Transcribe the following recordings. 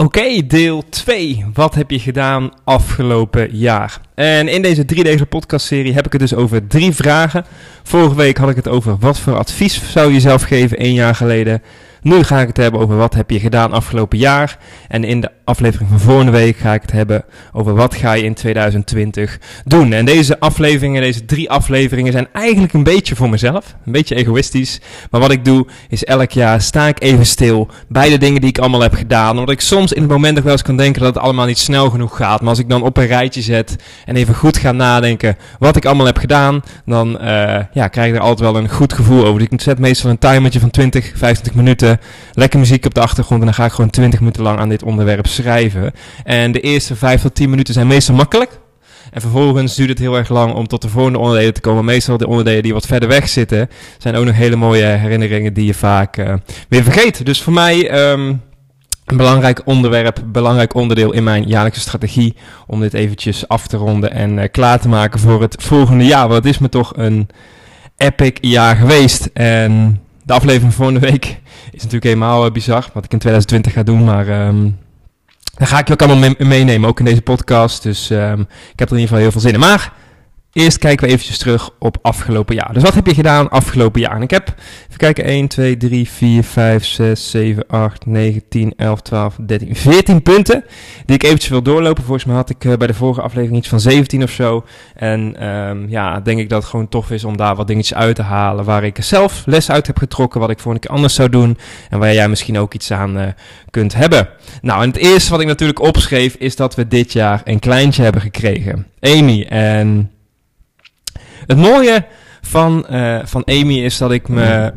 Oké, deel 2. Wat heb je gedaan afgelopen jaar? En in deze driedelige podcastserie heb ik het dus over drie vragen. Vorige week had ik het over wat voor advies zou je jezelf geven één jaar geleden. Nu ga ik het hebben over wat heb je gedaan afgelopen jaar. En in de aflevering van volgende week ga ik het hebben over wat ga je in 2020 doen. En deze afleveringen, deze drie afleveringen zijn eigenlijk een beetje voor mezelf. Een beetje egoïstisch. Maar wat ik doe is elk jaar sta ik even stil bij de dingen die ik allemaal heb gedaan. Omdat ik soms in het moment nog wel eens kan denken dat het allemaal niet snel genoeg gaat. Maar als ik dan op een rijtje zet en even goed ga nadenken wat ik allemaal heb gedaan, dan uh, ja, krijg ik er altijd wel een goed gevoel over. Ik zet meestal een timertje van 20, 25 minuten lekker muziek op de achtergrond en dan ga ik gewoon 20 minuten lang aan dit onderwerp schrijven. En de eerste 5 tot 10 minuten zijn meestal makkelijk. En vervolgens duurt het heel erg lang om tot de volgende onderdelen te komen. Meestal de onderdelen die wat verder weg zitten, zijn ook nog hele mooie herinneringen die je vaak uh, weer vergeet. Dus voor mij um, een belangrijk onderwerp, belangrijk onderdeel in mijn jaarlijkse strategie. Om dit eventjes af te ronden en uh, klaar te maken voor het volgende jaar. Want het is me toch een epic jaar geweest. En de aflevering van volgende week is natuurlijk helemaal uh, bizar. Wat ik in 2020 ga doen. Maar um, daar ga ik je ook allemaal mee meenemen. Ook in deze podcast. Dus um, ik heb er in ieder geval heel veel zin in. Maar Eerst kijken we eventjes terug op afgelopen jaar. Dus wat heb je gedaan afgelopen jaar? En ik heb, even kijken, 1, 2, 3, 4, 5, 6, 7, 8, 9, 10, 11, 12, 13, 14 punten. Die ik eventjes wil doorlopen. Volgens mij had ik uh, bij de vorige aflevering iets van 17 of zo. En um, ja, denk ik dat het gewoon tof is om daar wat dingetjes uit te halen. Waar ik zelf les uit heb getrokken. Wat ik volgende keer anders zou doen. En waar jij misschien ook iets aan uh, kunt hebben. Nou, en het eerste wat ik natuurlijk opschreef is dat we dit jaar een kleintje hebben gekregen. Amy. En het mooie van, uh, van Amy is dat ik me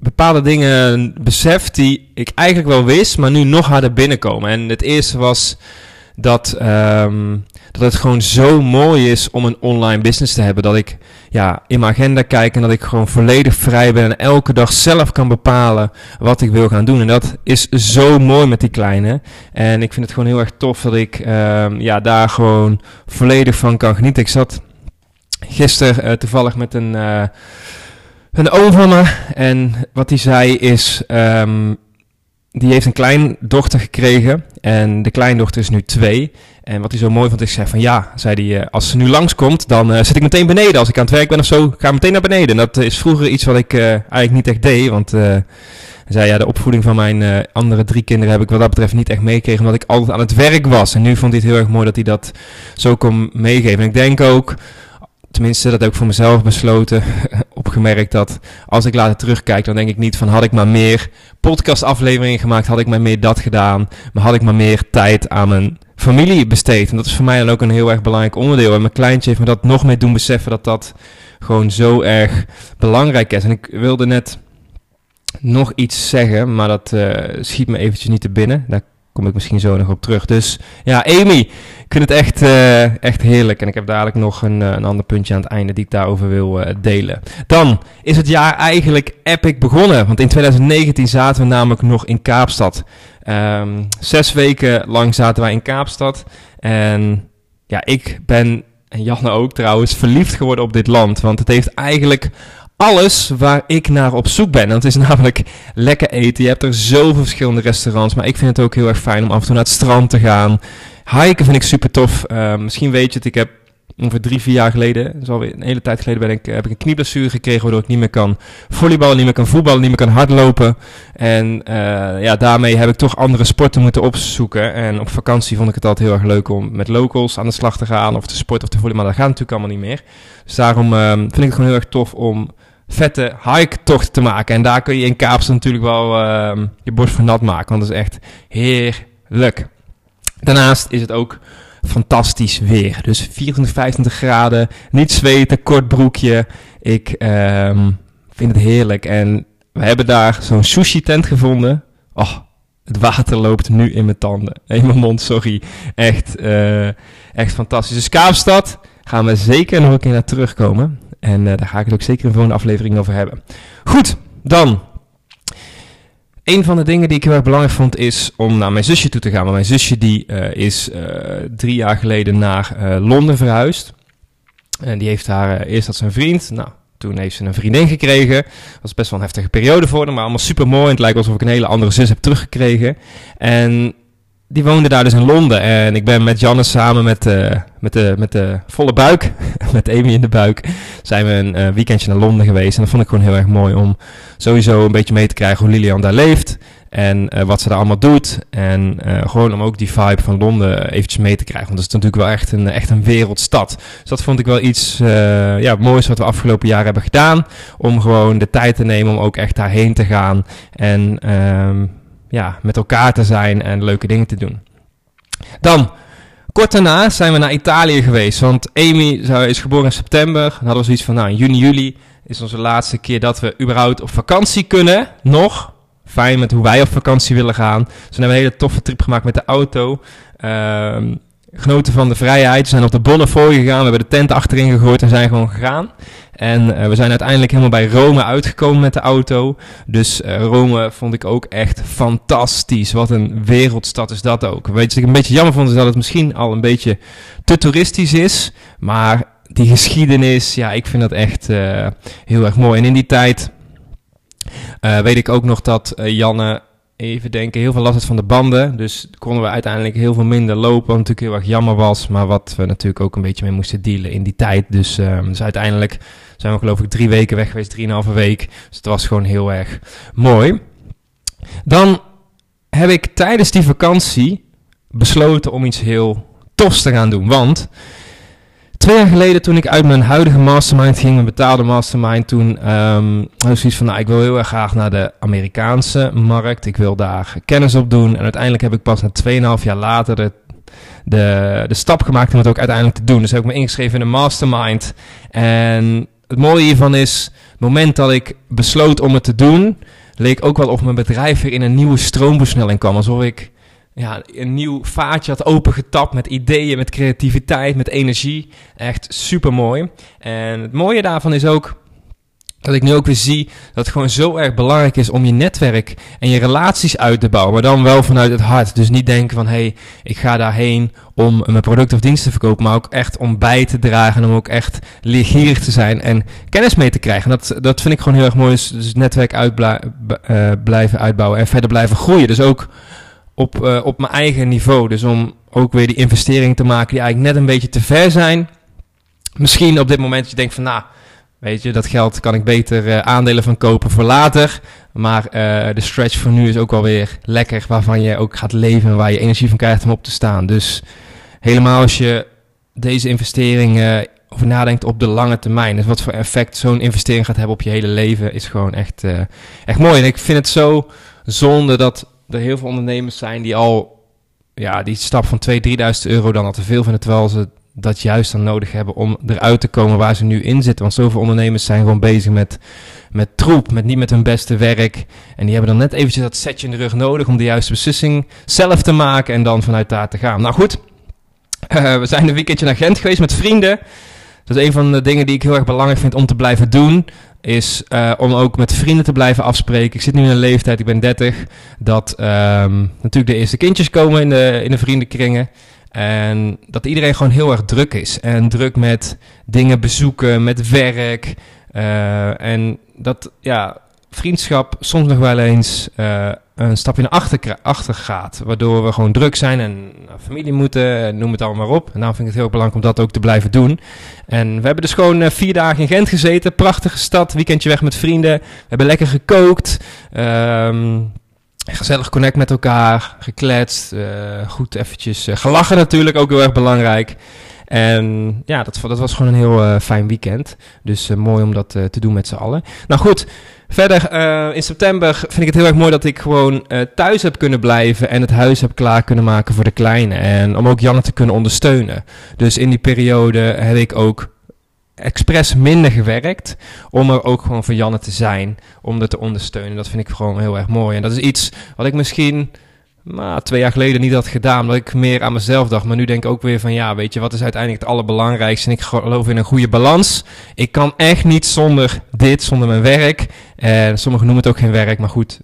bepaalde dingen besef die ik eigenlijk wel wist, maar nu nog harder binnenkomen. En het eerste was dat, um, dat het gewoon zo mooi is om een online business te hebben. Dat ik ja, in mijn agenda kijk en dat ik gewoon volledig vrij ben en elke dag zelf kan bepalen wat ik wil gaan doen. En dat is zo mooi met die kleine. En ik vind het gewoon heel erg tof dat ik um, ja, daar gewoon volledig van kan genieten. Ik zat gisteren uh, toevallig met een, uh, een oom van me. En wat hij zei is, um, die heeft een kleindochter gekregen. En de kleindochter is nu twee. En wat hij zo mooi vond, is zei van ja, zei hij, uh, als ze nu langskomt, dan uh, zit ik meteen beneden. Als ik aan het werk ben of zo, ga meteen naar beneden. En dat is vroeger iets wat ik uh, eigenlijk niet echt deed, want... hij zei ja, de opvoeding van mijn uh, andere drie kinderen heb ik wat dat betreft niet echt meegekregen, omdat ik altijd aan het werk was. En nu vond hij het heel erg mooi dat hij dat zo kon meegeven. En ik denk ook, tenminste, dat heb ik voor mezelf besloten, opgemerkt dat als ik later terugkijk, dan denk ik niet van had ik maar meer podcastafleveringen gemaakt, had ik maar meer dat gedaan, maar had ik maar meer tijd aan mijn familie besteed. En dat is voor mij dan ook een heel erg belangrijk onderdeel. En mijn kleintje heeft me dat nog meer doen beseffen dat dat gewoon zo erg belangrijk is. En ik wilde net nog iets zeggen, maar dat uh, schiet me eventjes niet te binnen. Kom ik misschien zo nog op terug. Dus ja, Amy, ik vind het echt, uh, echt heerlijk. En ik heb dadelijk nog een, uh, een ander puntje aan het einde die ik daarover wil uh, delen. Dan is het jaar eigenlijk epic begonnen. Want in 2019 zaten we namelijk nog in Kaapstad. Um, zes weken lang zaten wij in Kaapstad. En ja, ik ben, en Janne ook trouwens, verliefd geworden op dit land. Want het heeft eigenlijk alles waar ik naar op zoek ben. En het is namelijk lekker eten. Je hebt er zoveel verschillende restaurants. Maar ik vind het ook heel erg fijn om af en toe naar het strand te gaan. Hiken vind ik super tof. Uh, misschien weet je het, ik heb ongeveer drie, vier jaar geleden, dat is alweer een hele tijd geleden, ben ik, heb ik een knieblessure gekregen, waardoor ik niet meer kan volleyballen, niet meer kan voetballen, niet meer kan hardlopen. En uh, ja, daarmee heb ik toch andere sporten moeten opzoeken. En op vakantie vond ik het altijd heel erg leuk om met locals aan de slag te gaan, of te sporten of te volleyballen. Dat gaat natuurlijk allemaal niet meer. Dus daarom uh, vind ik het gewoon heel erg tof om vette hike-tocht te maken. En daar kun je in Kaapstad natuurlijk wel uh, je borst van nat maken, want dat is echt heerlijk. Daarnaast is het ook fantastisch weer. Dus 24, 25 graden, niet zweten, kort broekje. Ik um, vind het heerlijk. En we hebben daar zo'n sushi tent gevonden. Oh, het water loopt nu in mijn tanden. In mijn mond, sorry. Echt, uh, echt fantastisch. Dus Kaapstad gaan we zeker nog een keer naar terugkomen. En uh, daar ga ik het ook zeker in de volgende aflevering over hebben. Goed, dan. Een van de dingen die ik heel erg belangrijk vond is om naar mijn zusje toe te gaan. Want mijn zusje die uh, is drie jaar geleden naar Londen verhuisd. En die heeft haar, eerst had ze een vriend. Nou, toen heeft ze een vriendin gekregen. Dat was best wel een heftige periode voor haar, maar allemaal super mooi. Het lijkt alsof ik een hele andere zus heb teruggekregen. En die woonde daar dus in Londen. En ik ben met Janne samen met, uh, met, de, met de volle buik, met Amy in de buik, zijn we een uh, weekendje naar Londen geweest. En dat vond ik gewoon heel erg mooi om sowieso een beetje mee te krijgen hoe Lilian daar leeft. En uh, wat ze daar allemaal doet. En gewoon om ook die vibe van Londen eventjes mee te krijgen. Want dat is natuurlijk wel echt een, echt een wereldstad. Dus dat vond ik wel iets ja, moois wat we afgelopen jaar hebben gedaan. Om gewoon de tijd te nemen om ook echt daarheen te gaan. En um, ja, met elkaar te zijn en leuke dingen te doen. Dan, kort daarna zijn we naar Italië geweest. Want Amy is geboren in september. Dan hadden we zoiets van, nou, in juni, juli is onze laatste keer dat we überhaupt op vakantie kunnen. Nog fijn met hoe wij op vakantie willen gaan. Dus we hebben een hele toffe trip gemaakt met de auto. Uh, genoten van de vrijheid. We zijn op de Bonnefoy gegaan. We hebben de tent achterin gegooid en zijn gewoon gegaan. En uh, we zijn uiteindelijk helemaal bij Rome uitgekomen met de auto. Dus uh, Rome vond ik ook echt fantastisch. Wat een wereldstad is dat ook. Weet je, wat ik een beetje jammer vond is dat het misschien al een beetje te toeristisch is. Maar die geschiedenis, ja, ik vind dat echt uh, heel erg mooi. En in die tijd weet ik ook nog dat Janne, even denken, heel veel last van de banden. Dus konden we uiteindelijk heel veel minder lopen, wat natuurlijk heel erg jammer was. Maar wat we natuurlijk ook een beetje mee moesten dealen in die tijd. Dus, uh, dus uiteindelijk zijn we geloof ik drie weken weg geweest, drieënhalve week. Dus het was gewoon heel erg mooi. Dan heb ik tijdens die vakantie besloten om iets heel tofs te gaan doen. Want Twee jaar geleden, toen ik uit mijn huidige mastermind ging, mijn betaalde mastermind, toen um, had ik zoiets van, nou, ik wil heel erg graag naar de Amerikaanse markt. Ik wil daar kennis op doen. En uiteindelijk heb ik pas na 2,5 jaar later de, de, stap gemaakt om het ook uiteindelijk te doen. Dus heb ik me ingeschreven in een mastermind. En het mooie hiervan is, het moment dat ik besloot om het te doen, leek ook wel of mijn bedrijf weer in een nieuwe stroomversnelling kwam. Alsof ik ja, een nieuw vaatje had opengetapt met ideeën, met creativiteit, met energie. Echt super mooi. En het mooie daarvan is ook dat ik nu ook weer zie dat het gewoon zo erg belangrijk is om je netwerk en je relaties uit te bouwen. Maar dan wel vanuit het hart. Dus niet denken van hé, hey, ik ga daarheen om mijn product of dienst te verkopen. Maar ook echt om bij te dragen. En om ook echt leergierig te zijn en kennis mee te krijgen. Dat, dat vind ik gewoon heel erg mooi. Dus, dus netwerk uitbla- uh, blijven uitbouwen en verder blijven groeien. Dus ook op, uh, op mijn eigen niveau. Dus om ook weer die investeringen te maken die eigenlijk net een beetje te ver zijn. Misschien op dit moment dat je denkt van nou, weet je, dat geld kan ik beter uh, aandelen van kopen voor later. Maar uh, de stretch voor nu is ook wel weer lekker, waarvan je ook gaat leven en waar je energie van krijgt om op te staan. Dus helemaal als je deze investeringen over nadenkt op de lange termijn. Dus wat voor effect zo'n investering gaat hebben op je hele leven is gewoon echt, echt mooi. En ik vind het zo zonde dat er heel veel ondernemers zijn die al ja, die stap van 2.000, 3.000 euro dan al te veel vinden, terwijl ze dat juist dan nodig hebben om eruit te komen waar ze nu in zitten. Want zoveel ondernemers zijn gewoon bezig met, met troep, met niet met hun beste werk. En die hebben dan net eventjes dat setje in de rug nodig om de juiste beslissing zelf te maken en dan vanuit daar te gaan. Nou goed, uh, we zijn een weekendje naar Gent geweest met vrienden. Dat is een van de dingen die ik heel erg belangrijk vind om te blijven doen is uh, om ook met vrienden te blijven afspreken. Ik zit nu in een leeftijd, ik ben 30, dat um, natuurlijk de eerste kindjes komen in de, in de vriendenkringen. En dat iedereen gewoon heel erg druk is. En druk met dingen bezoeken, met werk. Uh, en dat, ja, vriendschap soms nog wel eens uh, een stapje naar achter, achter gaat. Waardoor we gewoon druk zijn en familie moeten, noem het allemaal maar op. En daarom vind ik het heel belangrijk om dat ook te blijven doen. En we hebben dus gewoon uh, vier dagen in Gent gezeten. Prachtige stad, weekendje weg met vrienden. We hebben lekker gekookt. Um, gezellig connect met elkaar, gekletst. Uh, goed eventjes gelachen natuurlijk, ook heel erg belangrijk. En ja, dat, dat was gewoon een heel uh, fijn weekend. Dus uh, mooi om dat uh, te doen met z'n allen. Nou goed, verder in september vind ik het heel erg mooi dat ik gewoon thuis heb kunnen blijven en het huis heb klaar kunnen maken voor de kleine. En om ook Janne te kunnen ondersteunen. Dus in die periode heb ik ook expres minder gewerkt om er ook gewoon voor Janne te zijn, om er te ondersteunen. Dat vind ik gewoon heel erg mooi. En dat is iets wat ik misschien nou, twee jaar geleden niet had gedaan, omdat ik meer aan mezelf dacht. Maar nu denk ik ook weer van, ja, weet je, wat is uiteindelijk het allerbelangrijkste? En ik geloof in een goede balans. Ik kan echt niet zonder dit, zonder mijn werk. En sommigen noemen het ook geen werk, maar goed,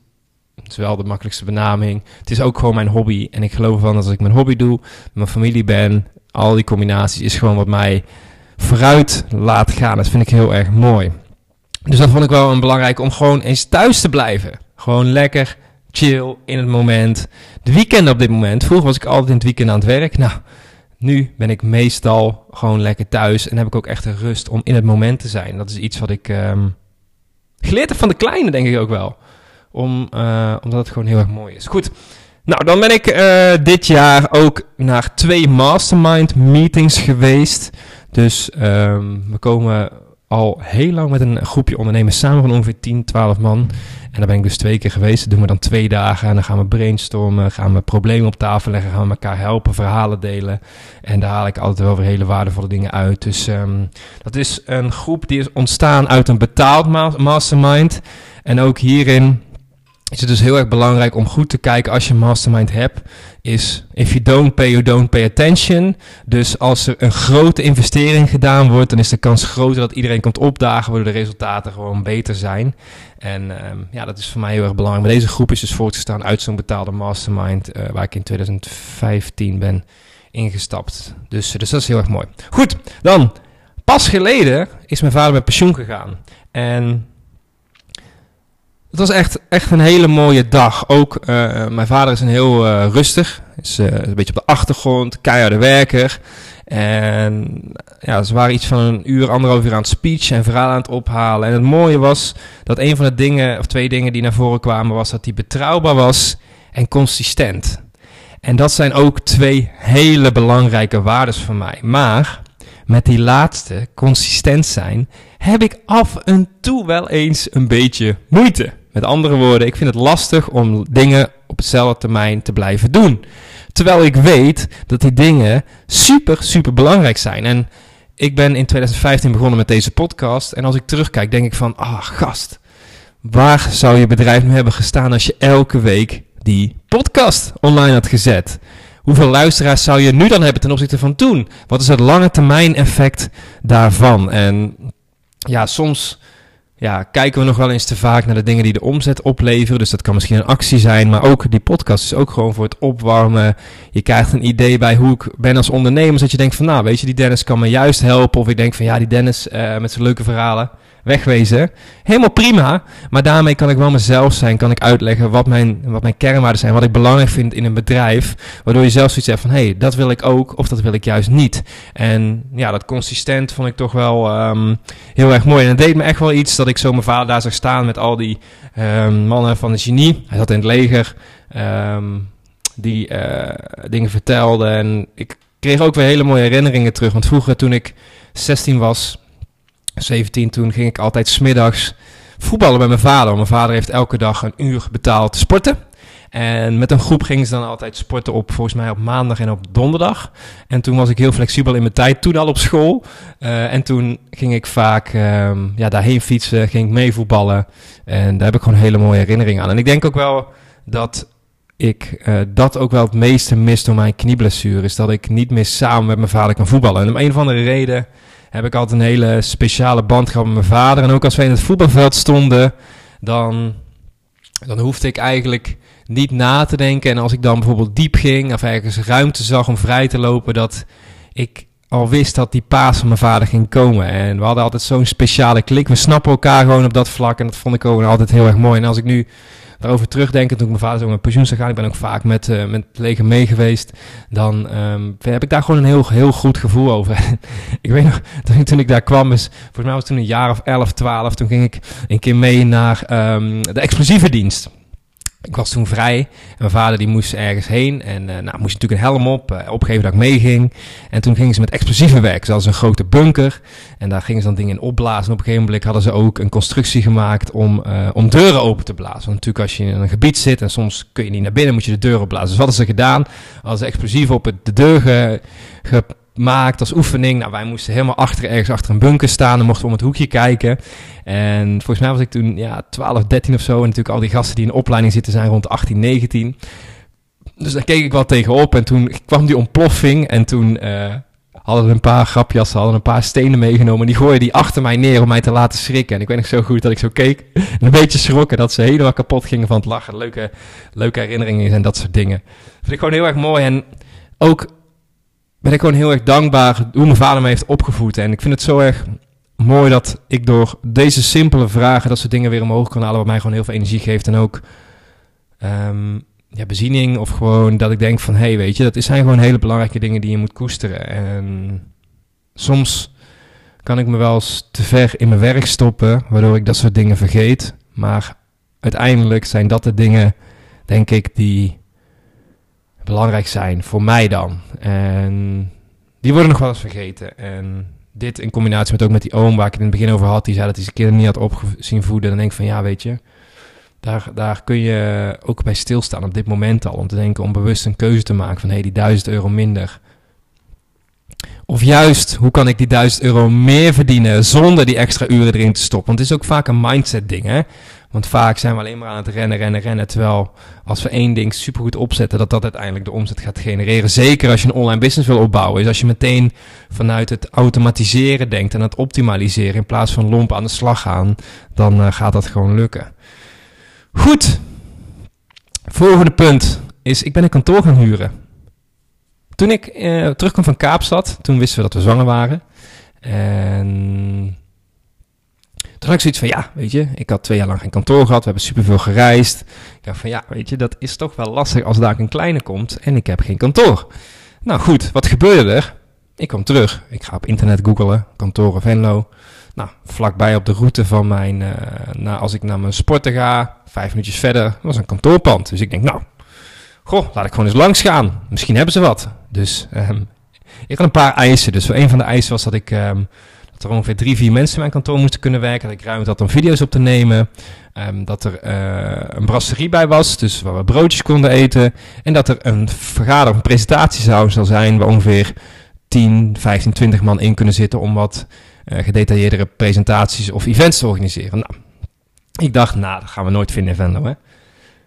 het is wel de makkelijkste benaming. Het is ook gewoon mijn hobby. En ik geloof ervan dat als ik mijn hobby doe, mijn familie ben, al die combinaties is gewoon wat mij vooruit laat gaan. Dat vind ik heel erg mooi. Dus dat vond ik wel een belangrijk om gewoon eens thuis te blijven. Gewoon lekker chill in het moment. De weekend op dit moment. Vroeger was ik altijd in het weekend aan het werk. Nou, nu ben ik meestal gewoon lekker thuis. En heb ik ook echt de rust om in het moment te zijn. Dat is iets wat ik um, geleerd heb van de kleine, denk ik ook wel. Om, uh, omdat het gewoon heel erg mooi is. Goed. Nou, dan ben ik uh, dit jaar ook naar twee mastermind meetings geweest. Dus um, we komen al heel lang met een groepje ondernemers samen van ongeveer 10, 12 man. En daar ben ik dus twee keer geweest. Dat doen we dan twee dagen. En dan gaan we brainstormen, gaan we problemen op tafel leggen, gaan we elkaar helpen, verhalen delen. En daar haal ik altijd wel weer hele waardevolle dingen uit. Dus um, dat is een groep die is ontstaan uit een betaald mastermind. En ook hierin is het dus heel erg belangrijk om goed te kijken als je een mastermind hebt. Is if you don't pay, you don't pay attention. Dus als er een grote investering gedaan wordt, dan is de kans groter dat iedereen komt opdagen, waardoor de resultaten gewoon beter zijn. En um, ja, dat is voor mij heel erg belangrijk. Deze groep is dus voortgestaan uit zo'n betaalde mastermind, uh, waar ik in 2015 ben ingestapt. Dus, dus dat is heel erg mooi. Goed, dan. Pas geleden is mijn vader met pensioen gegaan. En het was echt, echt een hele mooie dag. Ook uh, mijn vader is een heel uh, rustig. Is uh, een beetje op de achtergrond, keiharde werker. En ja, ze waren iets van een uur, anderhalf uur aan het speech en verhaal aan het ophalen. En het mooie was dat een van de dingen, of twee dingen die naar voren kwamen, was dat hij betrouwbaar was en consistent. En dat zijn ook twee hele belangrijke waarden voor mij. Maar met die laatste, consistent zijn, heb ik af en toe wel eens een beetje moeite. Met andere woorden, ik vind het lastig om dingen op hetzelfde termijn te blijven doen. Terwijl ik weet dat die dingen super, super belangrijk zijn. En ik ben in 2015 begonnen met deze podcast. En als ik terugkijk, denk ik van, ah, gast, waar zou je bedrijf nu hebben gestaan als je elke week die podcast online had gezet? Hoeveel luisteraars zou je nu dan hebben ten opzichte van toen? Wat is het lange termijn effect daarvan? En ja, soms ja, kijken we nog wel eens te vaak naar de dingen die de omzet opleveren. Dus dat kan misschien een actie zijn, maar ook die podcast is ook gewoon voor het opwarmen. Je krijgt een idee bij hoe ik ben als ondernemer. Dat je denkt van, nou weet je, die Dennis kan me juist helpen. Of ik denk van, ja, die Dennis uh, met zijn leuke verhalen wegwezen. Helemaal prima, maar daarmee kan ik wel mezelf zijn. Kan ik uitleggen wat mijn, wat mijn kernwaarden zijn, wat ik belangrijk vind in een bedrijf. Waardoor je zelf zoiets hebt van, hé, hey, dat wil ik ook of dat wil ik juist niet. En ja, dat consistent vond ik toch wel um, heel erg mooi. En het deed me echt wel iets dat ik zo mijn vader daar zag staan met al die um, mannen van de genie. Hij zat in het leger, um, die uh, dingen vertelde. En ik kreeg ook weer hele mooie herinneringen terug. Want vroeger toen ik 16 was 17 toen ging ik altijd smiddags voetballen met mijn vader. Mijn vader heeft elke dag een uur betaald sporten. En met een groep gingen ze dan altijd sporten op, volgens mij op maandag en op donderdag. En toen was ik heel flexibel in mijn tijd, toen al op school. Uh, en toen ging ik vaak um, ja, daarheen fietsen, ging ik mee voetballen. En daar heb ik gewoon hele mooie herinneringen aan. En ik denk ook wel dat ik uh, dat ook wel het meeste mis door mijn knieblessure. Is dat ik niet meer samen met mijn vader kan voetballen. En om een of andere reden heb ik altijd een hele speciale band gehad met mijn vader. En ook als wij in het voetbalveld stonden, dan, dan hoefde ik eigenlijk niet na te denken. En als ik dan bijvoorbeeld diep ging of ergens ruimte zag om vrij te lopen, dat ik al wist dat die paas van mijn vader ging komen. En we hadden altijd zo'n speciale klik. We snappen elkaar gewoon op dat vlak. En dat vond ik ook altijd heel erg mooi. En als ik nu daarover terugdenken, toen ik mijn vader zo met pensioen zou gaan, ik ben ook vaak met, uh, met leger mee geweest, dan um, heb ik daar gewoon een heel, heel goed gevoel over. ik weet nog, toen, ik daar kwam, is, volgens mij was het toen een jaar of 11, 12, toen ging ik een keer mee naar um, de explosieve dienst. Ik was toen vrij en mijn vader die moest ergens heen en uh, nou moest natuurlijk een helm op, uh, opgeven dat ik meeging. En toen gingen ze met explosieve werken. Ze een grote bunker en daar gingen ze dan dingen in opblazen. En op een gegeven moment hadden ze ook een constructie gemaakt om, uh, om deuren open te blazen. Want natuurlijk als je in een gebied zit en soms kun je niet naar binnen, moet je de deur opblazen. Dus wat hadden ze gedaan? Hadden ze explosief op de deur ge gemaakt als oefening. Nou, wij moesten helemaal achter, ergens achter een bunker staan. Dan mochten om het hoekje kijken. En volgens mij was ik toen ja, 12, 13 of zo. En natuurlijk al die gasten die in opleiding zitten zijn rond 18, 19. Dus daar keek ik wel tegenop. En toen kwam die ontploffing. En toen uh, hadden we een paar grapjas, hadden een paar stenen meegenomen. Die gooien die achter mij neer om mij te laten schrikken. En ik weet nog zo goed dat ik zo keek. En een beetje schrokken dat ze helemaal kapot gingen van het lachen. Leuke, leuke herinneringen en dat soort dingen. Vind ik gewoon heel erg mooi. En ook ben ik gewoon heel erg dankbaar hoe mijn vader me heeft opgevoed. En ik vind het zo erg mooi dat ik door deze simpele vragen, dat soort dingen weer omhoog kan halen, wat mij gewoon heel veel energie geeft. En ook um, ja, beziening of gewoon dat ik denk van, hé, hey, weet je, dat zijn gewoon hele belangrijke dingen die je moet koesteren. En soms kan ik me wel eens te ver in mijn werk stoppen, waardoor ik dat soort dingen vergeet. Maar uiteindelijk zijn dat de dingen, denk ik, die belangrijk zijn voor mij dan. En die worden nog wel eens vergeten. En dit in combinatie met ook met die oom waar ik het in het begin over had, die zei dat hij zijn kinderen niet had opgezien voeden. Dan denk ik van ja, weet je, daar, daar kun je ook bij stilstaan op dit moment al. Om te denken om bewust een keuze te maken van hé, hey, die duizend euro minder. Of juist, hoe kan ik die duizend euro meer verdienen zonder die extra uren erin te stoppen? Want het is ook vaak een mindset ding, hè? Want vaak zijn we alleen maar aan het rennen, rennen, rennen. Terwijl als we één ding supergoed opzetten, dat dat uiteindelijk de omzet gaat genereren. Zeker als je een online business wil opbouwen. Is als je meteen vanuit het automatiseren denkt en het optimaliseren in plaats van lomp aan de slag gaan, dan uh, gaat dat gewoon lukken. Goed. Volgende punt is, ik ben een kantoor gaan huren. Toen ik uh, terugkwam van Kaapstad, toen wisten we dat we zwanger waren. En toen had ik zoiets van, ja, weet je, ik had twee jaar lang geen kantoor gehad, we hebben superveel gereisd. Ik dacht van, ja, weet je, dat is toch wel lastig als daar een kleine komt en ik heb geen kantoor. Nou goed, wat gebeurde er? Ik kwam terug. Ik ga op internet googelen, kantoren Venlo. Nou, vlakbij op de route van mijn, uh, nou, als ik naar mijn sporten ga, vijf minuutjes verder, was een kantoorpand. Dus ik denk, nou, goh, laat ik gewoon eens langs gaan. Misschien hebben ze wat. Dus um, ik had een paar eisen. Dus voor een van de eisen was dat ik um, dat er ongeveer drie, vier mensen in mijn kantoor moesten kunnen werken. Dat ik ruimte had om video's op te nemen. Um, dat er uh, een brasserie bij was, dus waar we broodjes konden eten. En dat er een vergader of een presentatiezaal zou zijn waar ongeveer 10, 15, 20 man in kunnen zitten om wat uh, gedetailleerdere presentaties of events te organiseren. Nou, ik dacht, nou, dat gaan we nooit vinden in Venlo, hè.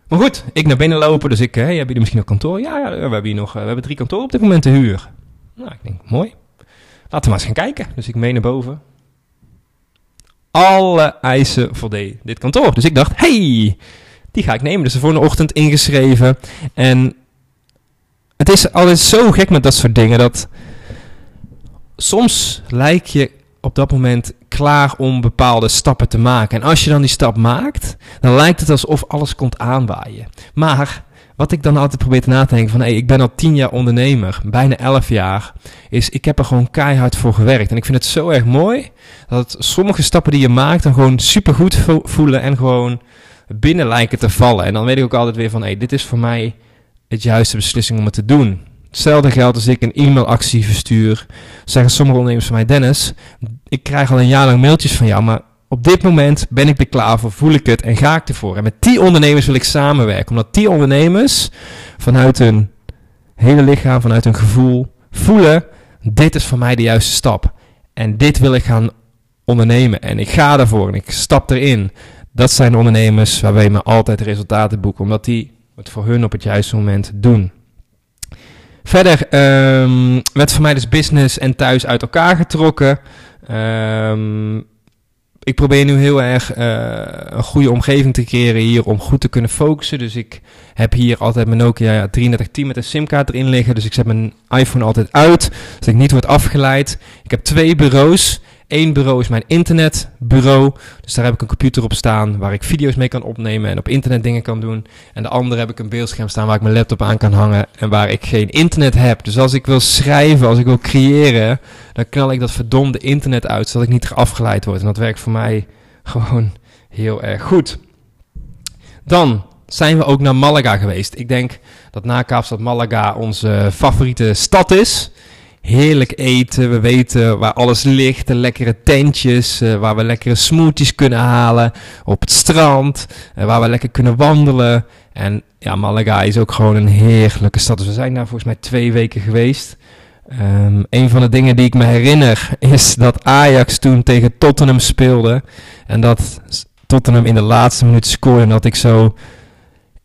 Maar goed, ik naar binnen lopen, dus ik, hey, hebben jullie misschien nog kantoor? Ja, ja, we hebben hier nog, uh, we hebben drie kantoren op dit moment te huur. Nou, ik denk, mooi. Laten we maar eens gaan kijken. Dus ik mee naar boven. Alle eisen voldeed dit kantoor. Dus ik dacht, hey, die ga ik nemen. Dus de volgende ochtend ingeschreven. En het is altijd zo gek met dat soort dingen dat soms lijkt je op dat moment klaar om bepaalde stappen te maken. En als je dan die stap maakt, dan lijkt het alsof alles komt aanwaaien. Maar wat ik dan altijd probeer te nadenken van, hey, ik ben al tien jaar ondernemer, bijna elf jaar, is ik heb er gewoon keihard voor gewerkt. En ik vind het zo erg mooi dat sommige stappen die je maakt dan gewoon supergoed voelen en gewoon binnen lijken te vallen. En dan weet ik ook altijd weer van, hey, dit is voor mij het juiste beslissing om het te doen. Hetzelfde geldt als ik een e-mailactie verstuur. Zeggen sommige ondernemers van mij, Dennis, ik krijg al een jaar lang mailtjes van jou, maar op dit moment ben ik er voel ik het en ga ik ervoor. En met die ondernemers wil ik samenwerken, omdat die ondernemers vanuit hun hele lichaam, vanuit hun gevoel voelen, dit is voor mij de juiste stap. En dit wil ik gaan ondernemen en ik ga ervoor en ik stap erin. Dat zijn de ondernemers waarbij me altijd resultaten boeken, omdat die het voor hun op het juiste moment doen. Verder um, werd voor mij dus business en thuis uit elkaar getrokken. Um, ik probeer nu heel erg uh, een goede omgeving te creëren hier om goed te kunnen focussen. Dus ik heb hier altijd mijn Nokia 3310 met een simkaart erin liggen. Dus ik zet mijn iPhone altijd uit, zodat ik niet word afgeleid. Ik heb twee bureaus. Eén bureau is mijn internetbureau. Dus daar heb ik een computer op staan waar ik video's mee kan opnemen en op internet dingen kan doen. En de andere heb ik een beeldscherm staan waar ik mijn laptop aan kan hangen en waar ik geen internet heb. Dus als ik wil schrijven, als ik wil creëren, dan knal ik dat verdomde internet uit zodat ik niet afgeleid word. En dat werkt voor mij gewoon heel erg goed. Dan zijn we ook naar Malaga geweest. Ik denk dat na Kaapstad Malaga onze favoriete stad is heerlijk eten. We weten waar alles ligt. De lekkere tentjes. Uh, waar we lekkere smoothies kunnen halen. Op het strand. Uh, waar we lekker kunnen wandelen. En ja, Malaga is ook gewoon een heerlijke stad. Dus we zijn daar volgens mij twee weken geweest. Ehm, een van de dingen die ik me herinner is dat Ajax toen tegen Tottenham speelde. En dat Tottenham in de laatste minuut scoorde. En dat ik zo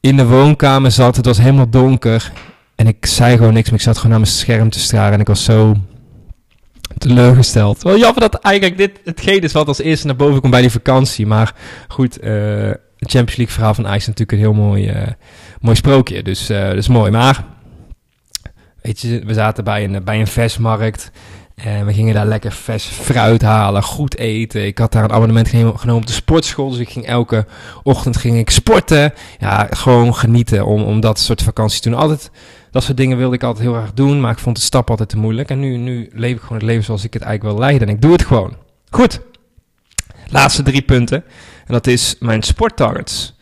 in de woonkamer zat. Het was helemaal donker. En ik zei gewoon niks, maar ik zat gewoon naar mijn scherm te staren. En ik was zo teleurgesteld. Wel jammer dat eigenlijk dit hetgeen is wat als eerste naar boven komt bij die vakantie. Maar goed, uh, Champions League verhaal van Ajax is natuurlijk een heel mooi, uh, mooi sprookje. Dus, uh, dus mooi. Maar, weet je, we zaten bij een, bij een versmarkt. En we gingen daar lekker vers fruit halen, goed eten. Ik had daar een abonnement genomen op de sportschool. Dus ik ging elke ochtend ging ik sporten. Ja, gewoon genieten om, om dat soort vakanties te doen. Altijd, dat soort dingen wilde ik altijd heel erg doen. Maar ik vond de stap altijd te moeilijk. En nu, nu leef ik gewoon het leven zoals ik het eigenlijk wil leiden. En ik doe het gewoon. Goed. Laatste drie punten. En dat is mijn sporttargets.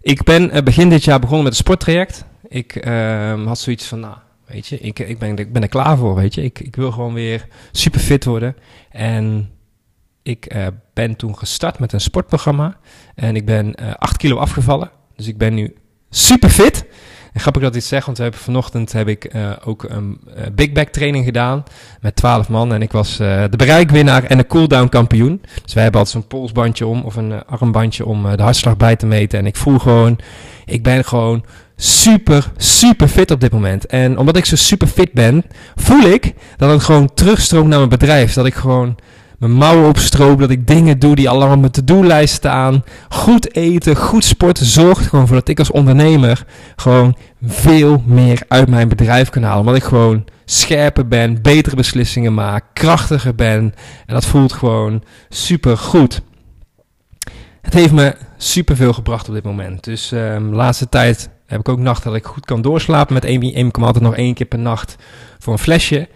Ik ben uh, begin dit jaar begonnen met een sporttraject. Ik uh, had zoiets van, nou, Weet je, ik, ik, ben, ik ben er klaar voor, weet je. Ik, ik wil gewoon weer super fit worden. En ik uh, ben toen gestart met een sportprogramma. En ik ben uh, 8 kilo afgevallen. Dus ik ben nu super fit. En grappig dat ik dit zeg, want we vanochtend heb ik uh, ook een big back training gedaan met 12 man. En ik was de bereikwinnaar en de cooldown kampioen. Dus wij hebben altijd zo'n polsbandje om of een armbandje om de hartslag bij te meten. En ik voel gewoon, ik ben gewoon super, super fit op dit moment. En omdat ik zo super fit ben, voel ik dat het gewoon terugstroomt naar mijn bedrijf. Dat ik gewoon mijn mouwen opstroop, dat ik dingen doe die al op mijn to-do-lijst staan. Goed eten, goed sporten zorgt gewoon voor dat ik als ondernemer gewoon veel meer uit mijn bedrijf kan halen. Omdat ik gewoon scherper ben, betere beslissingen maak, krachtiger ben. En dat voelt gewoon super goed. Het heeft me super veel gebracht op dit moment. Dus de laatste tijd heb ik ook nachten dat ik goed kan doorslapen. Met Amy, Amy kom altijd nog één keer per nacht voor een flesje.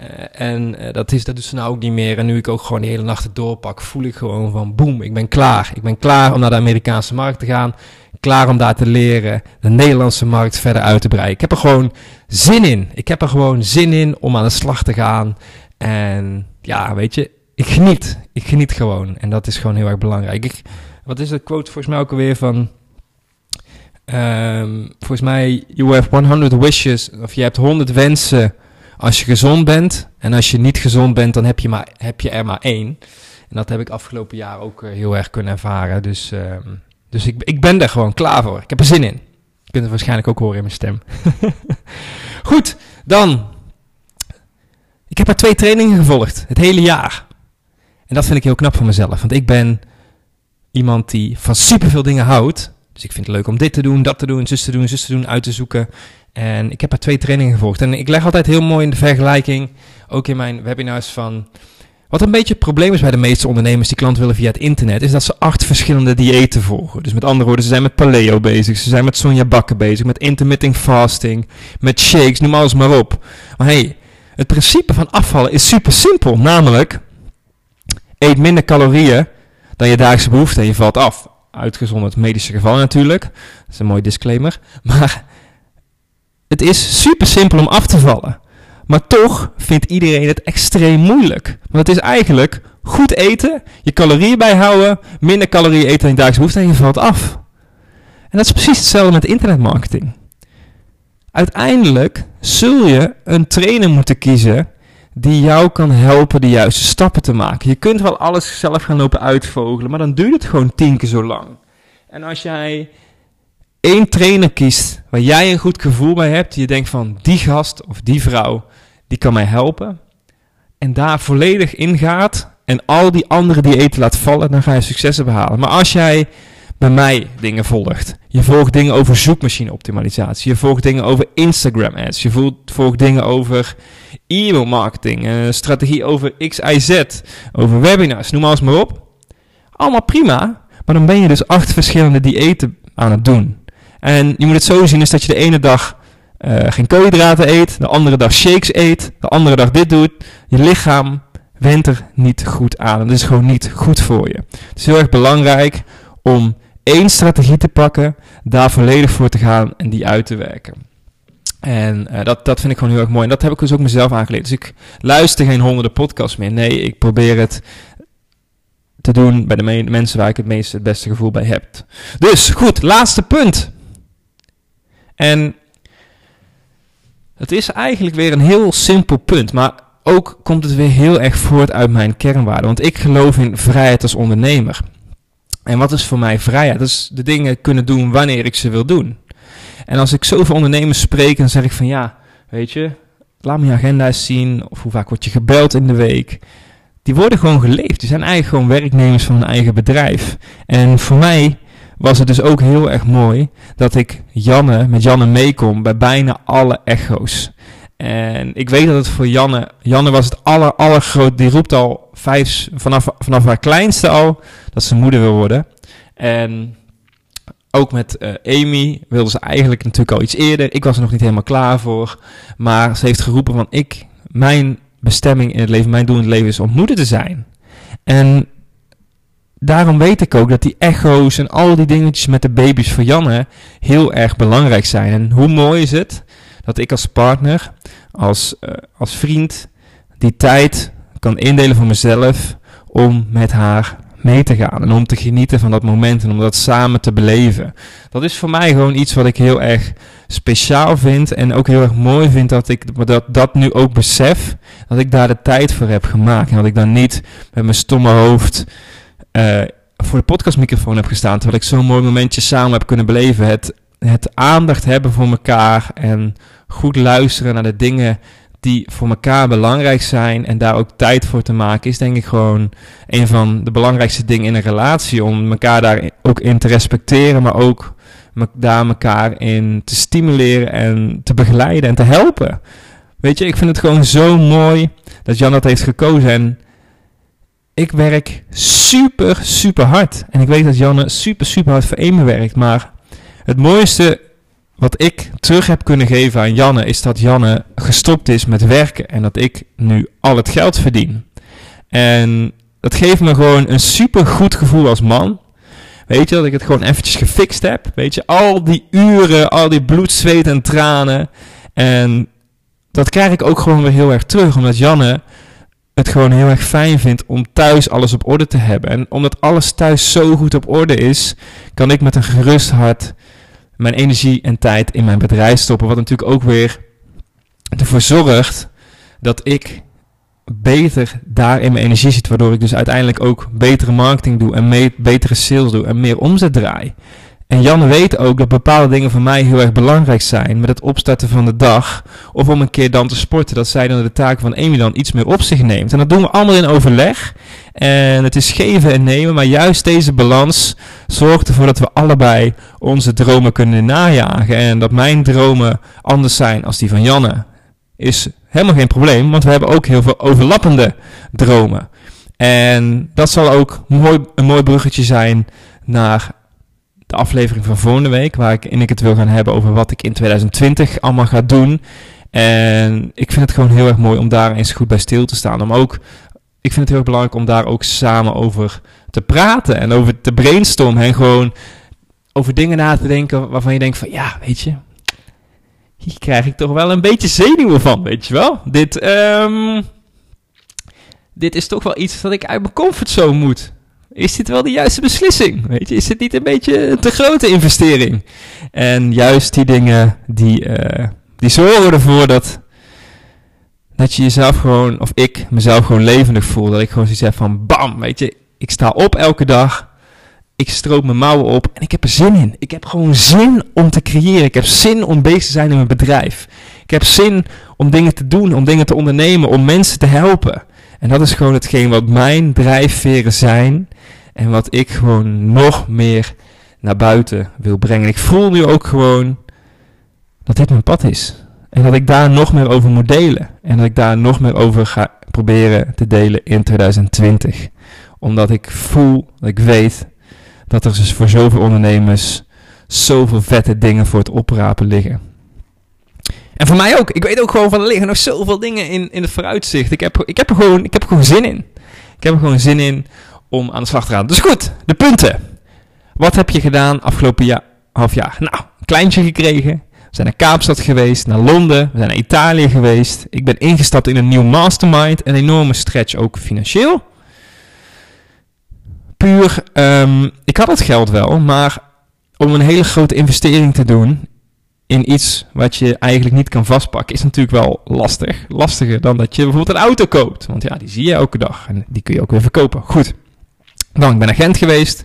Uh, en uh, dat, is, dat doet ze nou ook niet meer. En nu ik ook gewoon de hele nacht doorpak, voel ik gewoon van boem, ik ben klaar. Ik ben klaar om naar de Amerikaanse markt te gaan. Klaar om daar te leren, de Nederlandse markt verder uit te breiden. Ik heb er gewoon zin in. Ik heb er gewoon zin in om aan de slag te gaan. En ja, weet je, ik geniet. Ik geniet gewoon. En dat is gewoon heel erg belangrijk. Ik, wat is de quote volgens mij ook alweer van... Um, volgens mij, you have 100 wishes, of je hebt 100 wensen als je gezond bent. En als je niet gezond bent, dan heb je, maar, heb je er maar één. En dat heb ik afgelopen jaar ook uh, heel erg kunnen ervaren. Dus, um, dus ik, ik ben er gewoon klaar voor. Ik heb er zin in. Je kunt het waarschijnlijk ook horen in mijn stem. Goed, dan. Ik heb er twee trainingen gevolgd, het hele jaar. En dat vind ik heel knap van mezelf. Want ik ben iemand die van superveel dingen houdt. Dus ik vind het leuk om dit te doen, dat te doen, zus te doen, zus te doen, uit te zoeken. En ik heb er twee trainingen gevolgd. En ik leg altijd heel mooi in de vergelijking, ook in mijn webinars van... Wat een beetje het probleem is bij de meeste ondernemers die klanten willen via het internet, is dat ze acht verschillende diëten volgen. Dus met andere woorden, ze zijn met paleo bezig, ze zijn met Sonja Bakken bezig, met intermittent fasting, met shakes, noem alles maar op. Maar hey, het principe van afvallen is super simpel, namelijk eet minder calorieën dan je dagelijkse behoefte en je valt af uitgezonderd medische gevallen natuurlijk. Dat is een mooi disclaimer. Maar het is super simpel om af te vallen. Maar toch vindt iedereen het extreem moeilijk. Want het is eigenlijk goed eten, je calorieën bijhouden, minder calorieën eten dan je dagelijks behoefte en je valt af. En dat is precies hetzelfde met internetmarketing. Uiteindelijk zul je een trainer moeten kiezen die jou kan helpen de juiste stappen te maken. Je kunt wel alles zelf gaan lopen uitvogelen, maar dan duurt het gewoon tien keer zo lang. En als jij één trainer kiest waar jij een goed gevoel bij hebt, je denkt van die gast of die vrouw, die kan mij helpen, en daar volledig in gaat en al die andere diëten laat vallen, dan ga je successen behalen. Maar als jij bij mij dingen volgt. Je volgt dingen over zoekmachine optimalisatie. Je volgt dingen over Instagram ads. Je volgt dingen over e-mail marketing. Uh, strategie over X, Y, Z. Over webinars. Noem alles maar op. Allemaal prima. Maar dan ben je dus acht verschillende diëten aan het doen. En je moet het zo zien is dat je de ene dag uh, geen koolhydraten eet. De andere dag shakes eet. De andere dag dit doet. Je lichaam went er niet goed aan. Dat is gewoon niet goed voor je. Het is heel erg belangrijk om één strategie te pakken, daar volledig voor te gaan en die uit te werken. En uh, dat, dat vind ik gewoon heel erg mooi. En dat heb ik dus ook mezelf aangeleerd. Dus ik luister geen honderden podcasts meer. Nee, ik probeer het te doen bij de mensen waar ik het meeste het beste gevoel bij heb. Dus goed, laatste punt. En Het is eigenlijk weer een heel simpel punt, maar ook komt het weer heel erg voort uit mijn kernwaarden. Want ik geloof in vrijheid als ondernemer. En wat is voor mij vrijheid? Dat is de dingen kunnen doen wanneer ik ze wil doen. En als ik zoveel ondernemers spreek, dan zeg ik van ja, weet je, laat me je agenda eens zien. Of hoe vaak word je gebeld in de week. Die worden gewoon geleefd. Die zijn eigenlijk gewoon werknemers van hun eigen bedrijf. En voor mij was het dus ook heel erg mooi dat ik Janne, met Janne meekom bij bijna alle echo's. En ik weet dat het voor Janne, Janne was het aller, die roept al vijf, vanaf, vanaf haar kleinste al, dat ze moeder wil worden. En ook met uh, Amy wilde ze eigenlijk natuurlijk al iets eerder. Ik was er nog niet helemaal klaar voor. Maar ze heeft geroepen van ik, mijn bestemming in het leven, mijn doel in het leven is om moeder te zijn. En daarom weet ik ook dat die echo's en al die dingetjes met de baby's voor Janne heel erg belangrijk zijn. En hoe mooi is het dat ik als partner, als, uh, als vriend, die tijd kan indelen voor mezelf om met haar mee te gaan en om te genieten van dat moment en om dat samen te beleven. Dat is voor mij gewoon iets wat ik heel erg speciaal vind en ook heel erg mooi vind dat ik dat, dat nu ook besef, dat ik daar de tijd voor heb gemaakt en dat ik dan niet met mijn stomme hoofd uh, voor de podcastmicrofoon heb gestaan, terwijl ik zo'n mooi momentje samen heb kunnen beleven. Het, het aandacht hebben voor elkaar en goed luisteren naar de dingen die voor elkaar belangrijk zijn en daar ook tijd voor te maken, is denk ik gewoon een van de belangrijkste dingen in een relatie. Om elkaar daar ook in te respecteren, maar ook daar elkaar in te stimuleren en te begeleiden en te helpen. Weet je, ik vind het gewoon zo mooi dat Jan dat heeft gekozen. En ik werk super, super hard. En ik weet dat Janne super, super hard voor Eme werkt. Maar het mooiste wat ik terug heb kunnen geven aan Janne is dat Janne gestopt is met werken en dat ik nu al het geld verdien. En dat geeft me gewoon een super goed gevoel als man. Weet je, dat ik het gewoon eventjes gefixt heb. Weet je, al die uren, al die bloed, zweet en tranen. En dat krijg ik ook gewoon weer heel erg terug, omdat Janne het gewoon heel erg fijn vindt om thuis alles op orde te hebben. En omdat alles thuis zo goed op orde is, kan ik met een gerust hart mijn energie en tijd in mijn bedrijf stoppen. Wat natuurlijk ook weer ervoor zorgt dat ik beter daar in mijn energie zit. Waardoor ik dus uiteindelijk ook betere marketing doe en betere sales doe en meer omzet draai. En Janne weet ook dat bepaalde dingen voor mij heel erg belangrijk zijn. Met het opstarten van de dag. Of om een keer dan te sporten. Dat zij dan de taken van Amy dan iets meer op zich neemt. En dat doen we allemaal in overleg. En het is geven en nemen. Maar juist deze balans zorgt ervoor dat we allebei onze dromen kunnen najagen. En dat mijn dromen anders zijn als die van Janne. Is helemaal geen probleem. Want we hebben ook heel veel overlappende dromen. En dat zal ook mooi, een mooi bruggetje zijn naar de aflevering van volgende week, waar ik ik het wil gaan hebben over wat ik in 2020 allemaal ga doen. En ik vind het gewoon heel erg mooi om daar eens goed bij stil te staan. Om ook, ik vind het heel erg belangrijk om daar ook samen over te praten en over te brainstormen. En gewoon over dingen na te denken waarvan je denkt van ja, weet je, hier krijg ik toch wel een beetje zenuwen van, weet je wel. Dit, um, dit is toch wel iets dat ik uit mijn comfortzone moet is dit wel de juiste beslissing? Weet je, is dit niet een beetje een te grote investering? En juist die dingen, die, uh, die zorgen ervoor dat, dat je jezelf gewoon, of ik mezelf gewoon levendig voel. Dat ik gewoon zoiets heb van bam, weet je, ik sta op elke dag. Ik stroop mijn mouwen op en ik heb er zin in. Ik heb gewoon zin om te creëren. Ik heb zin om bezig te zijn in mijn bedrijf. Ik heb zin om dingen te doen, om dingen te ondernemen, om mensen te helpen. En dat is gewoon hetgeen wat mijn drijfveren zijn. En wat ik gewoon nog meer naar buiten wil brengen. Ik voel nu ook gewoon dat dit mijn pad is. En dat ik daar nog meer over moet delen. En dat ik daar nog meer over ga proberen te delen in 2020. Omdat ik voel, dat ik weet dat er dus voor zoveel ondernemers zoveel vette dingen voor het oprapen liggen. En voor mij ook. Ik weet ook gewoon van er liggen nog zoveel dingen in, in het vooruitzicht. Ik heb, ik, heb er gewoon, ik heb er gewoon zin in. Ik heb er gewoon zin in om aan de slag te gaan. Dus goed, de punten. Wat heb je gedaan afgelopen jaar, half jaar? Nou, een kleintje gekregen. We zijn naar Kaapstad geweest, naar Londen, we zijn naar Italië geweest. Ik ben ingestapt in een nieuw mastermind, een enorme stretch ook financieel. Puur, um, ik had het geld wel, maar om een hele grote investering te doen in iets wat je eigenlijk niet kan vastpakken, is natuurlijk wel lastig. Lastiger dan dat je bijvoorbeeld een auto koopt. Want ja, die zie je elke dag en die kun je ook weer verkopen. Goed. Dan, ik ben agent geweest,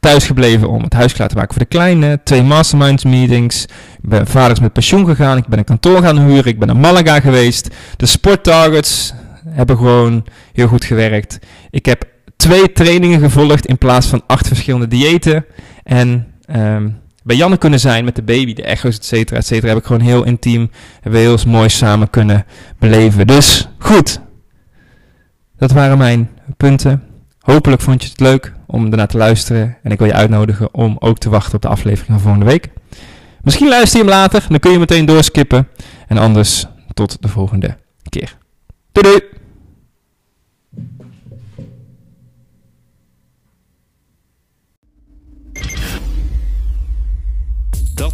thuis gebleven om het huis klaar te maken voor de kleine. Twee masterminds meetings. Ik ben vaders met pensioen gegaan. Ik ben een kantoor gaan huren. Ik ben naar Malaga geweest. De sporttargets hebben gewoon heel goed gewerkt. Ik heb twee trainingen gevolgd in plaats van acht verschillende diëten. En um, bij Janne kunnen zijn met de baby, de echo's, et cetera, et cetera. Heb ik gewoon heel intiem, hebben we heel mooi samen kunnen beleven. Dus goed, dat waren mijn punten. Hopelijk vond je het leuk om ernaar te luisteren. En ik wil je uitnodigen om ook te wachten op de aflevering van volgende week. Misschien luister je hem later, dan kun je meteen doorskippen. En anders tot de volgende keer. Doei doei!